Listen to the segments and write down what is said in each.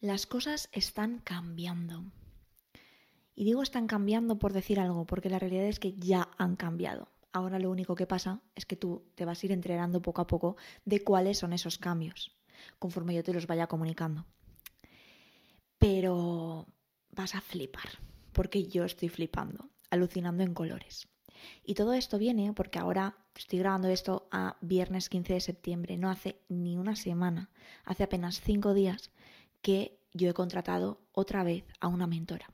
Las cosas están cambiando. Y digo están cambiando por decir algo, porque la realidad es que ya han cambiado. Ahora lo único que pasa es que tú te vas a ir entrenando poco a poco de cuáles son esos cambios, conforme yo te los vaya comunicando. Pero vas a flipar, porque yo estoy flipando, alucinando en colores. Y todo esto viene porque ahora estoy grabando esto a viernes 15 de septiembre, no hace ni una semana, hace apenas cinco días que yo he contratado otra vez a una mentora.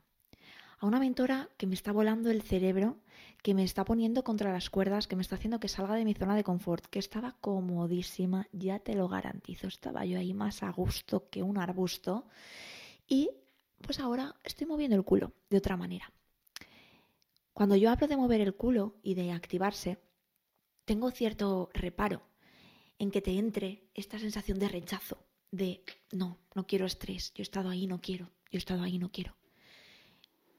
A una mentora que me está volando el cerebro, que me está poniendo contra las cuerdas, que me está haciendo que salga de mi zona de confort, que estaba comodísima, ya te lo garantizo, estaba yo ahí más a gusto que un arbusto. Y pues ahora estoy moviendo el culo de otra manera. Cuando yo hablo de mover el culo y de activarse, tengo cierto reparo en que te entre esta sensación de rechazo, de no, no quiero estrés, yo he estado ahí, no quiero, yo he estado ahí, no quiero.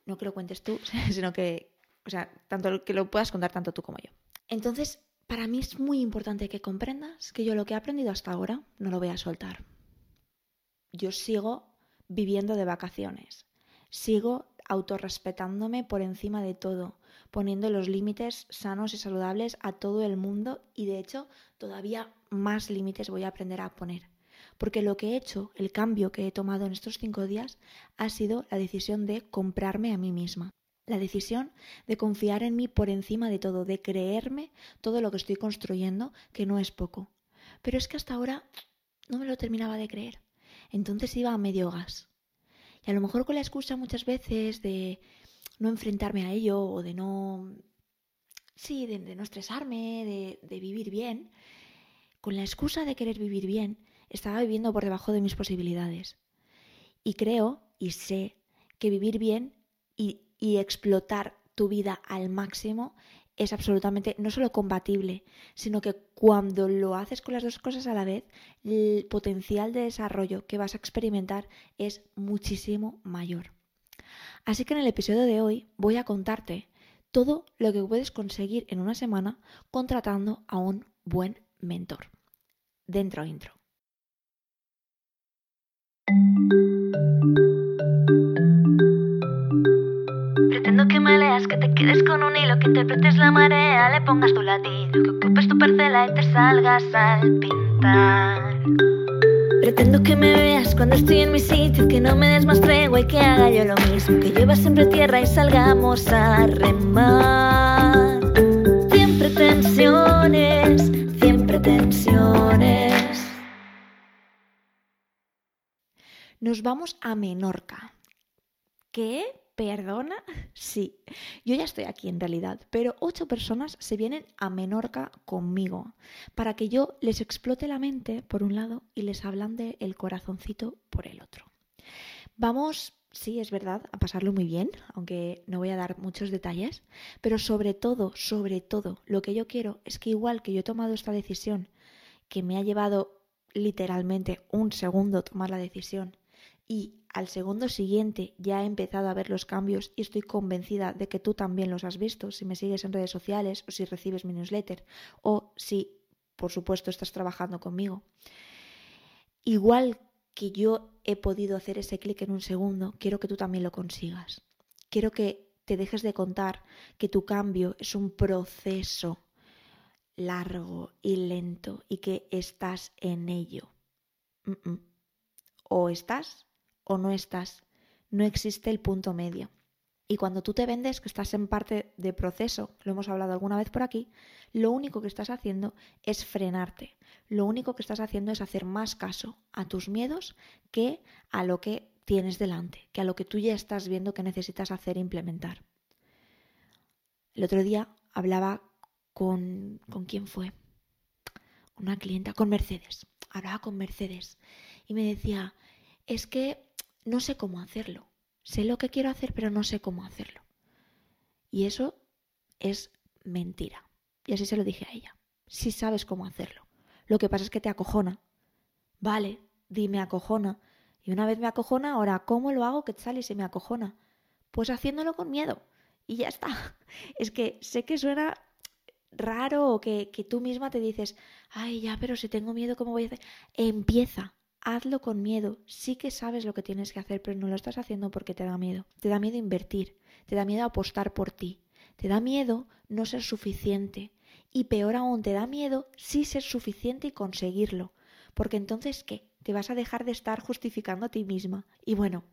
No que lo cuentes tú, sino que, o sea, tanto que lo puedas contar tanto tú como yo. Entonces, para mí es muy importante que comprendas que yo lo que he aprendido hasta ahora no lo voy a soltar. Yo sigo viviendo de vacaciones, sigo autorrespetándome por encima de todo, poniendo los límites sanos y saludables a todo el mundo y de hecho todavía más límites voy a aprender a poner. Porque lo que he hecho, el cambio que he tomado en estos cinco días, ha sido la decisión de comprarme a mí misma. La decisión de confiar en mí por encima de todo, de creerme todo lo que estoy construyendo, que no es poco. Pero es que hasta ahora no me lo terminaba de creer. Entonces iba a medio gas. Y a lo mejor con la excusa muchas veces de no enfrentarme a ello o de no... Sí, de, no estresarme, de, de vivir bien. Con la excusa de querer vivir bien, estaba viviendo por debajo de mis posibilidades. Y creo y sé que vivir bien y, explotar tu vida al máximo es absolutamente no solo compatible, sino que cuando lo haces con las dos cosas a la vez, el potencial de desarrollo que vas a experimentar es muchísimo mayor. Así que en el episodio de hoy voy a contarte todo lo que puedes conseguir en una semana contratando a un buen mentor. Dentro intro. Pretendo que me leas, que te quedes con un hilo, que interpretes la marea, le pongas tu latido, que ocupes tu parcela y te salgas al pintar. Pretendo que me veas cuando estoy en mi sitio, que no me des más tregua y que haga yo lo mismo, que llevas siempre tierra y salgamos a remar. Siempre tensiones, Nos vamos a Menorca. ¿Qué? ¿Perdona? Sí, yo ya estoy aquí en realidad, pero ocho personas se vienen a Menorca conmigo para que yo les explote la mente por un lado y les ablande el corazoncito por el otro. Vamos, sí, es verdad, a pasarlo muy bien, aunque no voy a dar muchos detalles, pero sobre todo, sobre todo, lo que yo quiero es que igual que yo he tomado esta decisión, que me ha llevado literalmente un segundo tomar la decisión, y al segundo siguiente ya he empezado a ver los cambios y estoy convencida de que tú también los has visto si me sigues en redes sociales o si recibes mi newsletter o si, por supuesto, estás trabajando conmigo. Igual que yo he podido hacer ese clic en un segundo, quiero que tú también lo consigas. Quiero que te dejes de contar que tu cambio es un proceso largo y lento y que estás en ello. O estás o no estás. No existe el punto medio. Y cuando tú te vendes que estás en parte de proceso, lo hemos hablado alguna vez por aquí, lo único que estás haciendo es frenarte. Lo único que estás haciendo es hacer más caso a tus miedos que a lo que tienes delante, que a lo que tú ya estás viendo que necesitas hacer e implementar. El otro día hablaba con... ¿Con quién fue? Una clienta, con Mercedes. Hablaba con Mercedes y me decía, es que no sé cómo hacerlo. Sé lo que quiero hacer, pero no sé cómo hacerlo. Y eso es mentira. Y así se lo dije a ella. Si sabes cómo hacerlo. Lo que pasa es que te acojona. Vale, dime acojona. Y una vez me acojona, ahora, ¿cómo lo hago que sale y se me acojona? Pues haciéndolo con miedo. Y ya está. Es que sé que suena raro o que tú misma te dices, ay, ya, pero si tengo miedo, ¿cómo voy a hacer? Empieza. Hazlo con miedo. Sí que sabes lo que tienes que hacer, pero no lo estás haciendo porque te da miedo. Te da miedo invertir, te da miedo apostar por ti, te da miedo no ser suficiente. Y peor aún, te da miedo sí ser suficiente y conseguirlo. Porque entonces, ¿qué? Te vas a dejar de estar justificando a ti misma. Y bueno,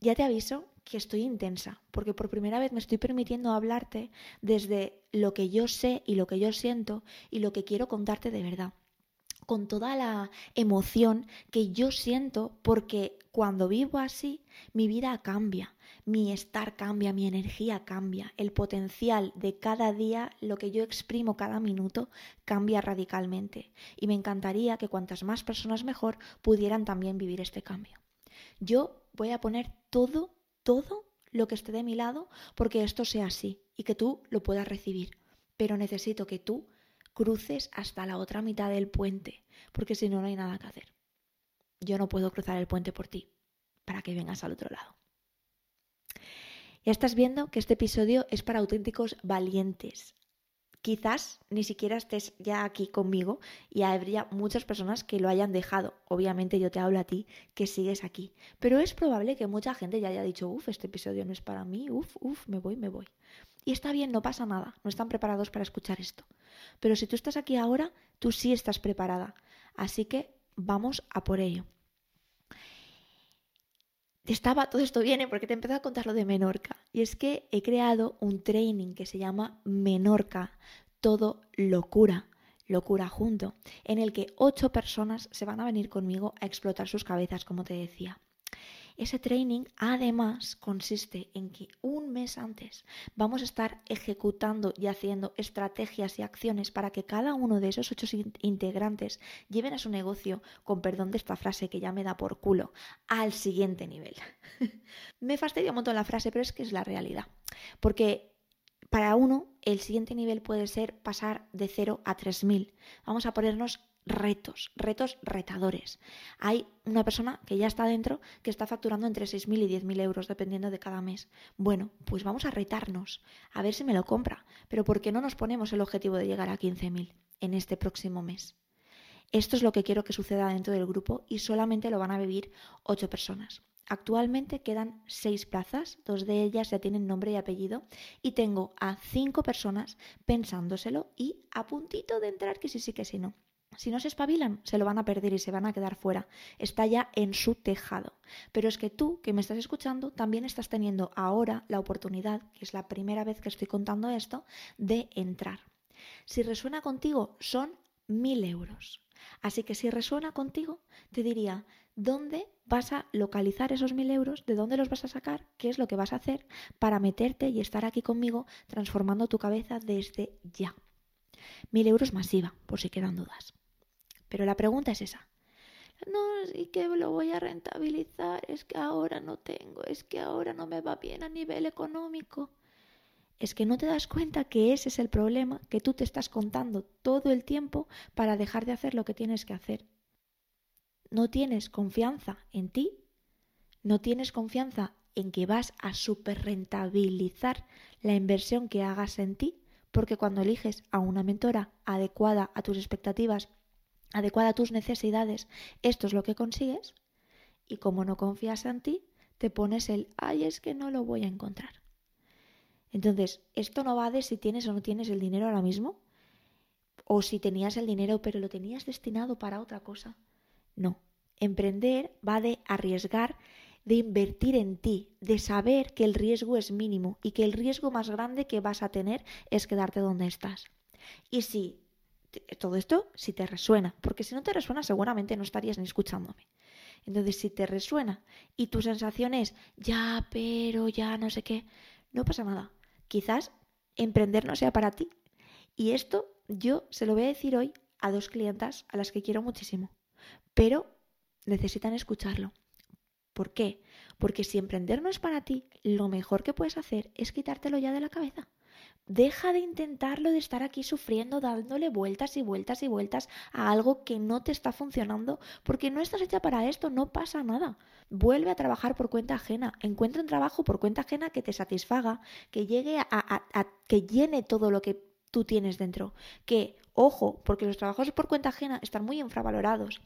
ya te aviso que estoy intensa, porque por primera vez me estoy permitiendo hablarte desde lo que yo sé y lo que yo siento y lo que quiero contarte de verdad con toda la emoción que yo siento porque cuando vivo así mi vida cambia, mi estar cambia, mi energía cambia, el potencial de cada día, lo que yo exprimo cada minuto cambia radicalmente y me encantaría que cuantas más personas mejor pudieran también vivir este cambio. Yo voy a poner todo, todo lo que esté de mi lado porque esto sea así y que tú lo puedas recibir, pero necesito que tú cruces hasta la otra mitad del puente, porque si no, no hay nada que hacer. Yo no puedo cruzar el puente por ti, para que vengas al otro lado. Ya estás viendo que este episodio es para auténticos valientes. Quizás ni siquiera estés ya aquí conmigo y habría muchas personas que lo hayan dejado. Obviamente yo te hablo a ti que sigues aquí. Pero es probable que mucha gente ya haya dicho, uff, este episodio no es para mí, uff, uff, me voy, me voy. Y está bien, no pasa nada, no están preparados para escuchar esto. Pero si tú estás aquí ahora, tú sí estás preparada. Así que vamos a por ello. Estaba, todo esto viene porque te he empezado a contar lo de Menorca. Y es que he creado un training que se llama Menorca, todo locura, locura junto, en el que ocho personas se van a venir conmigo a explotar sus cabezas, como te decía. Ese training además consiste en que un mes antes vamos a estar ejecutando y haciendo estrategias y acciones para que cada uno de esos ocho integrantes lleven a su negocio, con perdón de esta frase que ya me da por culo, al siguiente nivel. me fastidia un montón la frase, pero es que es la realidad. Porque para uno, el siguiente nivel puede ser pasar de 0 a 3000. Vamos a ponernos retos, retos retadores. Hay una persona que ya está dentro que está facturando entre 6.000 y 10.000 euros dependiendo de cada mes. Bueno, pues vamos a retarnos, a ver si me lo compra, pero ¿por qué no nos ponemos el objetivo de llegar a 15.000 en este próximo mes? Esto es lo que quiero que suceda dentro del grupo y solamente lo van a vivir 8 personas. Actualmente quedan 6 plazas, dos de ellas ya tienen nombre y apellido, y tengo a 5 personas pensándoselo y a puntito de entrar que sí, sí, que sí, no. Si no se espabilan, se lo van a perder y se van a quedar fuera. Está ya en su tejado. Pero es que tú, que me estás escuchando, también estás teniendo ahora la oportunidad, que es la primera vez que estoy contando esto, de entrar. Si resuena contigo, son mil euros. Así que si resuena contigo, te diría, ¿dónde vas a localizar esos mil euros? ¿De dónde los vas a sacar? ¿Qué es lo que vas a hacer para meterte y estar aquí conmigo transformando tu cabeza desde ya? Mil euros masiva, por si quedan dudas. Pero la pregunta es esa. No, ¿y que lo voy a rentabilizar? Es que ahora no tengo, es que ahora no me va bien a nivel económico. Es que no te das cuenta que ese es el problema que tú te estás contando todo el tiempo para dejar de hacer lo que tienes que hacer. No tienes confianza en ti, no tienes confianza en que vas a superrentabilizar la inversión que hagas en ti, porque cuando eliges a una mentora adecuada a tus expectativas adecuada a tus necesidades, esto es lo que consigues. Y como no confías en ti, te pones el, ay, es que no lo voy a encontrar. Entonces, esto no va de si tienes o no tienes el dinero ahora mismo, o si tenías el dinero pero lo tenías destinado para otra cosa. No, emprender va de arriesgar, de invertir en ti, de saber que el riesgo es mínimo y que el riesgo más grande que vas a tener es quedarte donde estás. Y si todo esto si te resuena, porque si no te resuena seguramente no estarías ni escuchándome. Entonces, si te resuena y tu sensación es, ya, pero, ya, no sé qué, no pasa nada. Quizás emprender no sea para ti. Y esto yo se lo voy a decir hoy a dos clientas a las que quiero muchísimo, pero necesitan escucharlo. ¿Por qué? Porque si emprender no es para ti, lo mejor que puedes hacer es quitártelo ya de la cabeza. Deja de intentarlo, de estar aquí sufriendo, dándole vueltas y vueltas y vueltas a algo que no te está funcionando, porque no estás hecha para esto, no pasa nada. Vuelve a trabajar por cuenta ajena, encuentra un trabajo por cuenta ajena que te satisfaga, que llegue a, a que llene todo lo que tú tienes dentro. Que, ojo, porque los trabajos por cuenta ajena están muy infravalorados.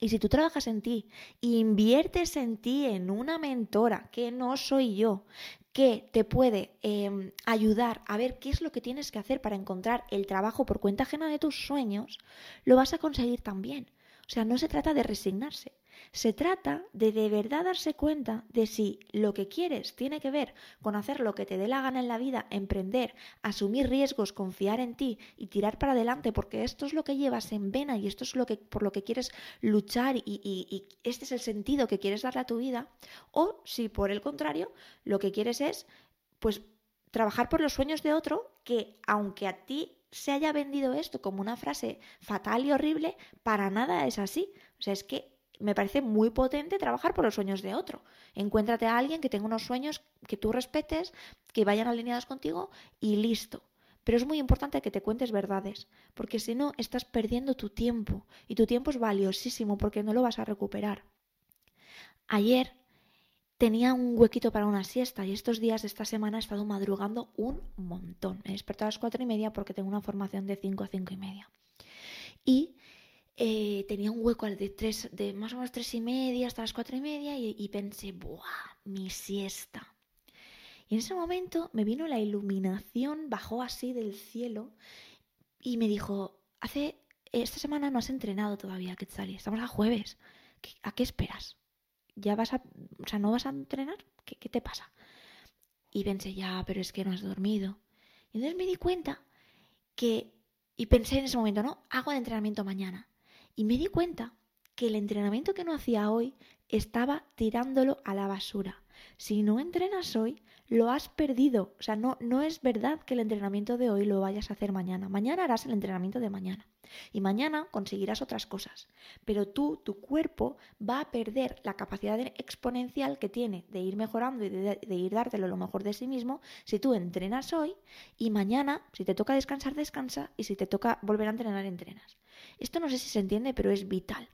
Y si tú trabajas en ti, inviertes en ti en una mentora, que no soy yo, que te puede em, ayudar a ver qué es lo que tienes que hacer para encontrar el trabajo por cuenta ajena de tus sueños, lo vas a conseguir también. O sea, no se trata de resignarse, se trata de de verdad darse cuenta de si lo que quieres tiene que ver con hacer lo que te dé la gana en la vida, emprender, asumir riesgos, confiar en ti y tirar para adelante, porque esto es lo que llevas en vena y esto es lo que, por lo que quieres luchar y, y este es el sentido que quieres darle a tu vida, o si por el contrario lo que quieres es, pues, trabajar por los sueños de otro que, aunque a ti se haya vendido esto como una frase fatal y horrible, para nada es así. O sea, es que me parece muy potente trabajar por los sueños de otro. Encuéntrate a alguien que tenga unos sueños que tú respetes, que vayan alineados contigo y listo. Pero es muy importante que te cuentes verdades, porque si no, estás perdiendo tu tiempo y tu tiempo es valiosísimo porque no lo vas a recuperar. Ayer tenía un huequito para una siesta y estos días de esta semana he estado madrugando un montón. Me he despertado a las cuatro y media porque tengo una formación de cinco a cinco y media. Y eh, tenía un hueco de, tres, de más o menos tres y media hasta las cuatro y media y, pensé, ¡buah! Mi siesta. Y en ese momento me vino la iluminación, bajó así del cielo y me dijo, hace, esta semana no has entrenado todavía, Quetzali, estamos a jueves, ¿a qué esperas? ya vas a, o sea, no vas a entrenar, ¿qué, qué te pasa? Y pensé, ya, pero es que no has dormido. Y entonces me di cuenta que, y pensé en ese momento, no, hago el entrenamiento mañana. Y me di cuenta que el entrenamiento que no hacía hoy estaba tirándolo a la basura. Si no entrenas hoy, lo has perdido. O sea, no, no es verdad que el entrenamiento de hoy lo vayas a hacer mañana. Mañana harás el entrenamiento de mañana. Y mañana conseguirás otras cosas. Pero tú, tu cuerpo, va a perder la capacidad exponencial que tiene de ir mejorando y de, de ir dártelo lo mejor de sí mismo si tú entrenas hoy y mañana, si te toca descansar, descansa y si te toca volver a entrenar, entrenas. Esto no sé si se entiende, pero es vital.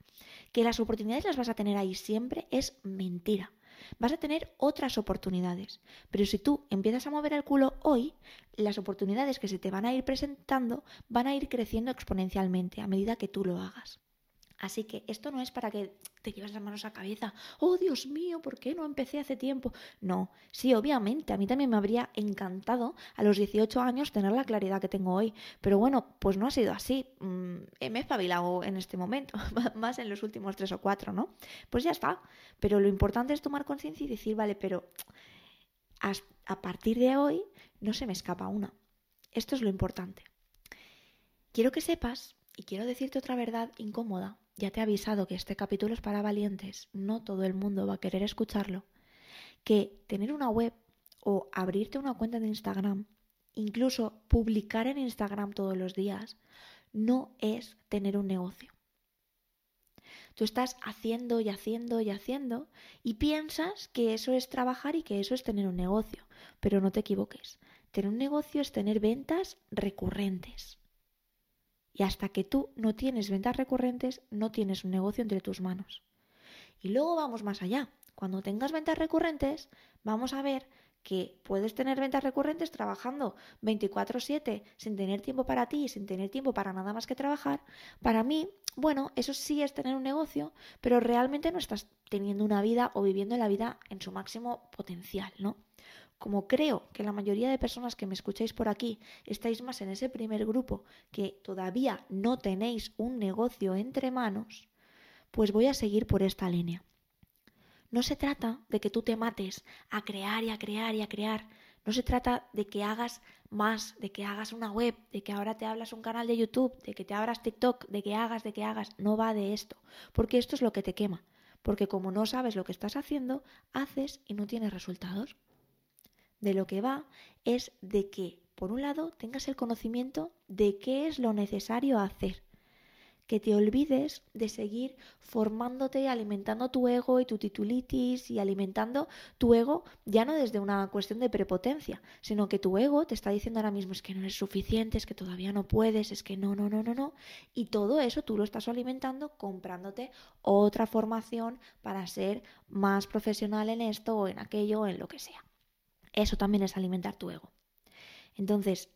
Que las oportunidades las vas a tener ahí siempre es mentira vas a tener otras oportunidades. Pero si tú empiezas a mover el culo hoy, las oportunidades que se te van a ir presentando van a ir creciendo exponencialmente a medida que tú lo hagas. Así que esto no es para que te lleves las manos a cabeza. Oh, Dios mío, ¿por qué no empecé hace tiempo? No, sí, obviamente, a mí también me habría encantado a los 18 años tener la claridad que tengo hoy. Pero bueno, pues no ha sido así. Mm, me he espabilado en este momento, más en los últimos tres o cuatro, ¿no? Pues ya está. Pero lo importante es tomar conciencia y decir, vale, pero a partir de hoy no se me escapa una. Esto es lo importante. Quiero que sepas, y quiero decirte otra verdad incómoda, ya te he avisado que este capítulo es para valientes, no todo el mundo va a querer escucharlo, que tener una web o abrirte una cuenta de Instagram, incluso publicar en Instagram todos los días, no es tener un negocio. Tú estás haciendo y haciendo y haciendo y piensas que eso es trabajar y que eso es tener un negocio, pero no te equivoques. Tener un negocio es tener ventas recurrentes. Y hasta que tú no tienes ventas recurrentes, no tienes un negocio entre tus manos. Y luego vamos más allá. Cuando tengas ventas recurrentes, vamos a ver que puedes tener ventas recurrentes trabajando 24/7 sin tener tiempo para ti sin tener tiempo para nada más que trabajar. Para mí, bueno, eso sí es tener un negocio, pero realmente no estás teniendo una vida o viviendo la vida en su máximo potencial, ¿no? Como creo que la mayoría de personas que me escucháis por aquí estáis más en ese primer grupo que todavía no tenéis un negocio entre manos, pues voy a seguir por esta línea. No se trata de que tú te mates a crear y a crear y a crear. No se trata de que hagas más, de que hagas una web, de que ahora te hablas un canal de YouTube, de que te abras TikTok, de que hagas, de que hagas. No va de esto, porque esto es lo que te quema. Porque como no sabes lo que estás haciendo, haces y no tienes resultados de lo que va es de que, por un lado, tengas el conocimiento de qué es lo necesario hacer, que te olvides de seguir formándote, alimentando tu ego y tu titulitis y alimentando tu ego ya no desde una cuestión de prepotencia, sino que tu ego te está diciendo ahora mismo es que no eres suficiente, es que todavía no puedes, es que no, no, no, no, no. Y todo eso tú lo estás alimentando comprándote otra formación para ser más profesional en esto o en aquello o en lo que sea. Eso también es alimentar tu ego. Entonces,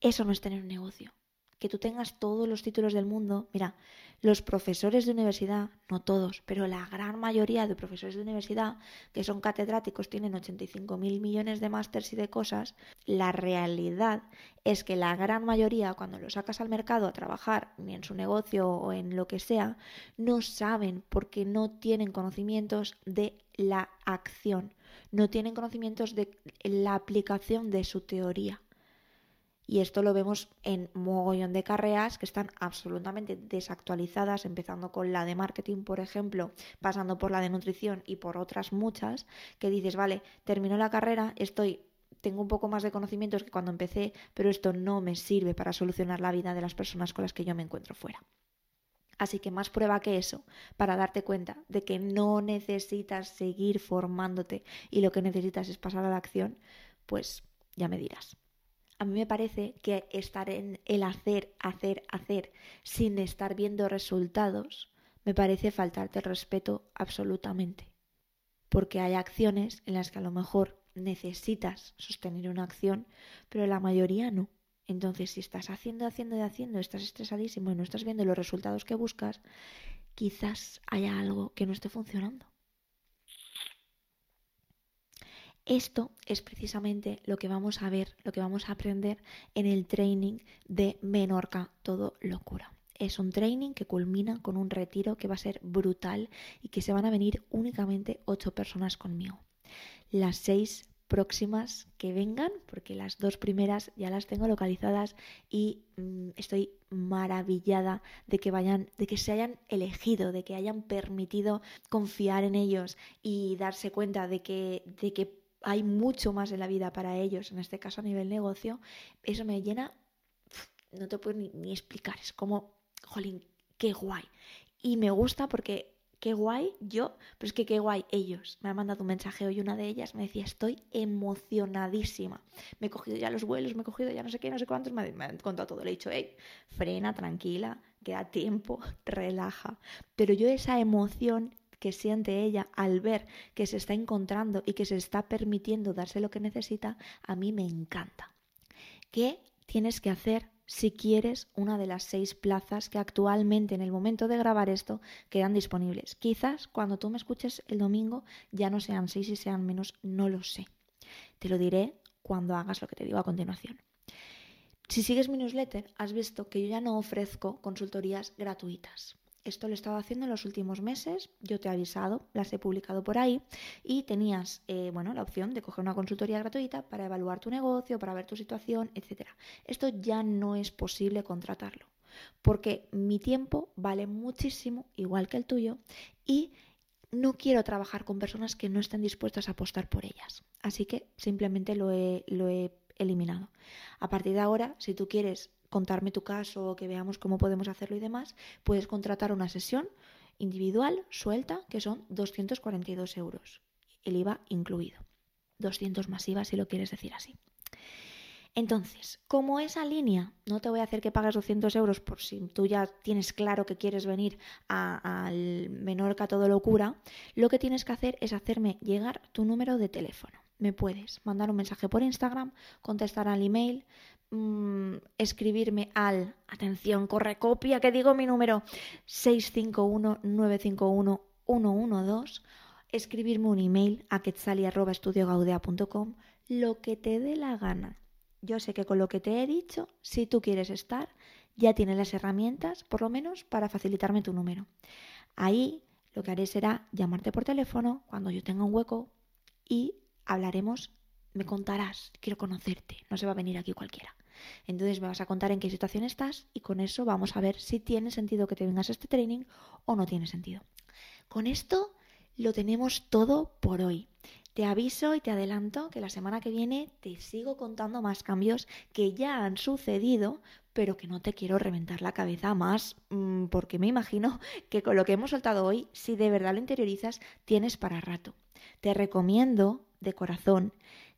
eso no es tener un negocio. Que tú tengas todos los títulos del mundo. Mira, los profesores de universidad, no todos, pero la gran mayoría de profesores de universidad que son catedráticos tienen 85 mil millones de másters y de cosas. La realidad es que la gran mayoría, cuando lo sacas al mercado a trabajar, ni en su negocio o en lo que sea, no saben porque no tienen conocimientos de la acción, no tienen conocimientos de la aplicación de su teoría. Y esto lo vemos en mogollón de carreras que están absolutamente desactualizadas, empezando con la de marketing, por ejemplo, pasando por la de nutrición y por otras muchas, que dices, vale, termino la carrera, estoy tengo un poco más de conocimientos que cuando empecé, pero esto no me sirve para solucionar la vida de las personas con las que yo me encuentro fuera. Así que más prueba que eso para darte cuenta de que no necesitas seguir formándote y lo que necesitas es pasar a la acción, pues ya me dirás a mí me parece que estar en el hacer, hacer, hacer sin estar viendo resultados, me parece faltarte el respeto absolutamente. Porque hay acciones en las que a lo mejor necesitas sostener una acción, pero la mayoría no. Entonces, si estás haciendo, haciendo y haciendo, estás estresadísimo y no estás viendo los resultados que buscas, quizás haya algo que no esté funcionando. Esto es precisamente lo que vamos a ver, lo que vamos a aprender en el training de Menorca, todo locura. Es un training que culmina con un retiro que va a ser brutal y que se van a venir únicamente ocho personas conmigo. Las seis próximas que vengan, porque las dos primeras ya las tengo localizadas y mm, estoy maravillada de que vayan, de que se hayan elegido, de que hayan permitido confiar en ellos y darse cuenta de que, de que hay mucho más en la vida para ellos, en este caso a nivel negocio, eso me llena, no te puedo ni, explicar, es como, jolín, qué guay. Y me gusta porque qué guay yo, pero es que qué guay ellos. Me han mandado un mensaje hoy una de ellas, me decía, estoy emocionadísima. Me he cogido ya los vuelos, me he cogido ya no sé qué, no sé cuántos, me, me han contado todo. Le he dicho, hey, frena, tranquila, queda tiempo, relaja. Pero yo esa emoción que siente ella al ver que se está encontrando y que se está permitiendo darse lo que necesita, a mí me encanta. ¿Qué tienes que hacer si quieres una de las seis plazas que actualmente en el momento de grabar esto quedan disponibles? Quizás cuando tú me escuches el domingo ya no sean seis y sean menos, no lo sé. Te lo diré cuando hagas lo que te digo a continuación. Si sigues mi newsletter, has visto que yo ya no ofrezco consultorías gratuitas. Esto lo he estado haciendo en los últimos meses, yo te he avisado, las he publicado por ahí y tenías eh, bueno, la opción de coger una consultoría gratuita para evaluar tu negocio, para ver tu situación, etc. Esto ya no es posible contratarlo porque mi tiempo vale muchísimo, igual que el tuyo, y no quiero trabajar con personas que no estén dispuestas a apostar por ellas. Así que simplemente lo he, lo he eliminado. A partir de ahora, si tú quieres contarme tu caso o que veamos cómo podemos hacerlo y demás, puedes contratar una sesión individual suelta que son 242 euros, el IVA incluido. 200 masiva si lo quieres decir así. Entonces, como esa línea, no te voy a hacer que pagues 200 euros por si tú ya tienes claro que quieres venir al Menorca Todo Locura, lo que tienes que hacer es hacerme llegar tu número de teléfono. Me puedes mandar un mensaje por Instagram, contestar al email, Mm, escribirme al, atención, corre copia, que digo mi número, 651-951-112, escribirme un email a quetzali.estudiogaudea.com, lo que te dé la gana. Yo sé que con lo que te he dicho, si tú quieres estar, ya tienes las herramientas, por lo menos, para facilitarme tu número. Ahí lo que haré será llamarte por teléfono cuando yo tenga un hueco y hablaremos, me contarás, quiero conocerte, no se va a venir aquí cualquiera. Entonces me vas a contar en qué situación estás y con eso vamos a ver si tiene sentido que te vengas a este training o no tiene sentido. Con esto lo tenemos todo por hoy. Te aviso y te adelanto que la semana que viene te sigo contando más cambios que ya han sucedido, pero que no te quiero reventar la cabeza más, mm, porque me imagino que con lo que hemos soltado hoy, si de verdad lo interiorizas, tienes para rato. Te recomiendo de corazón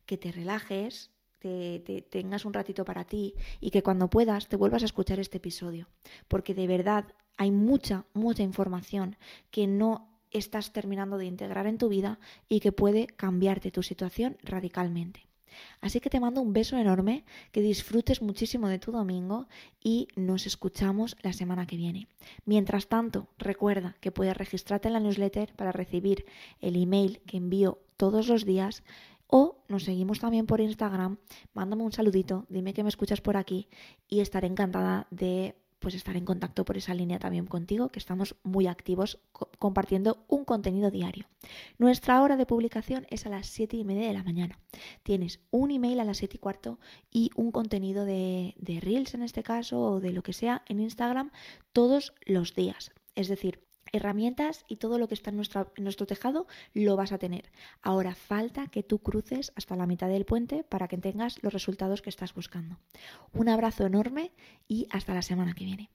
que te relajes, te, tengas un ratito para ti y que cuando puedas te vuelvas a escuchar este episodio, porque de verdad hay mucha, mucha información que no estás terminando de integrar en tu vida y que puede cambiarte tu situación radicalmente. Así que te mando un beso enorme, que disfrutes muchísimo de tu domingo y nos escuchamos la semana que viene. Mientras tanto, recuerda que puedes registrarte en la newsletter para recibir el email que envío todos los días o nos seguimos también por Instagram, mándame un saludito, dime que me escuchas por aquí y estaré encantada de pues estar en contacto por esa línea también contigo, que estamos muy activos compartiendo un contenido diario. Nuestra hora de publicación es a las 7 y media de la mañana. Tienes un email a las 7 y cuarto y un contenido de, de Reels en este caso o de lo que sea en Instagram todos los días. Es decir, herramientas y todo lo que está en, nuestro tejado lo vas a tener. Ahora falta que tú cruces hasta la mitad del puente para que tengas los resultados que estás buscando. Un abrazo enorme y hasta la semana que viene.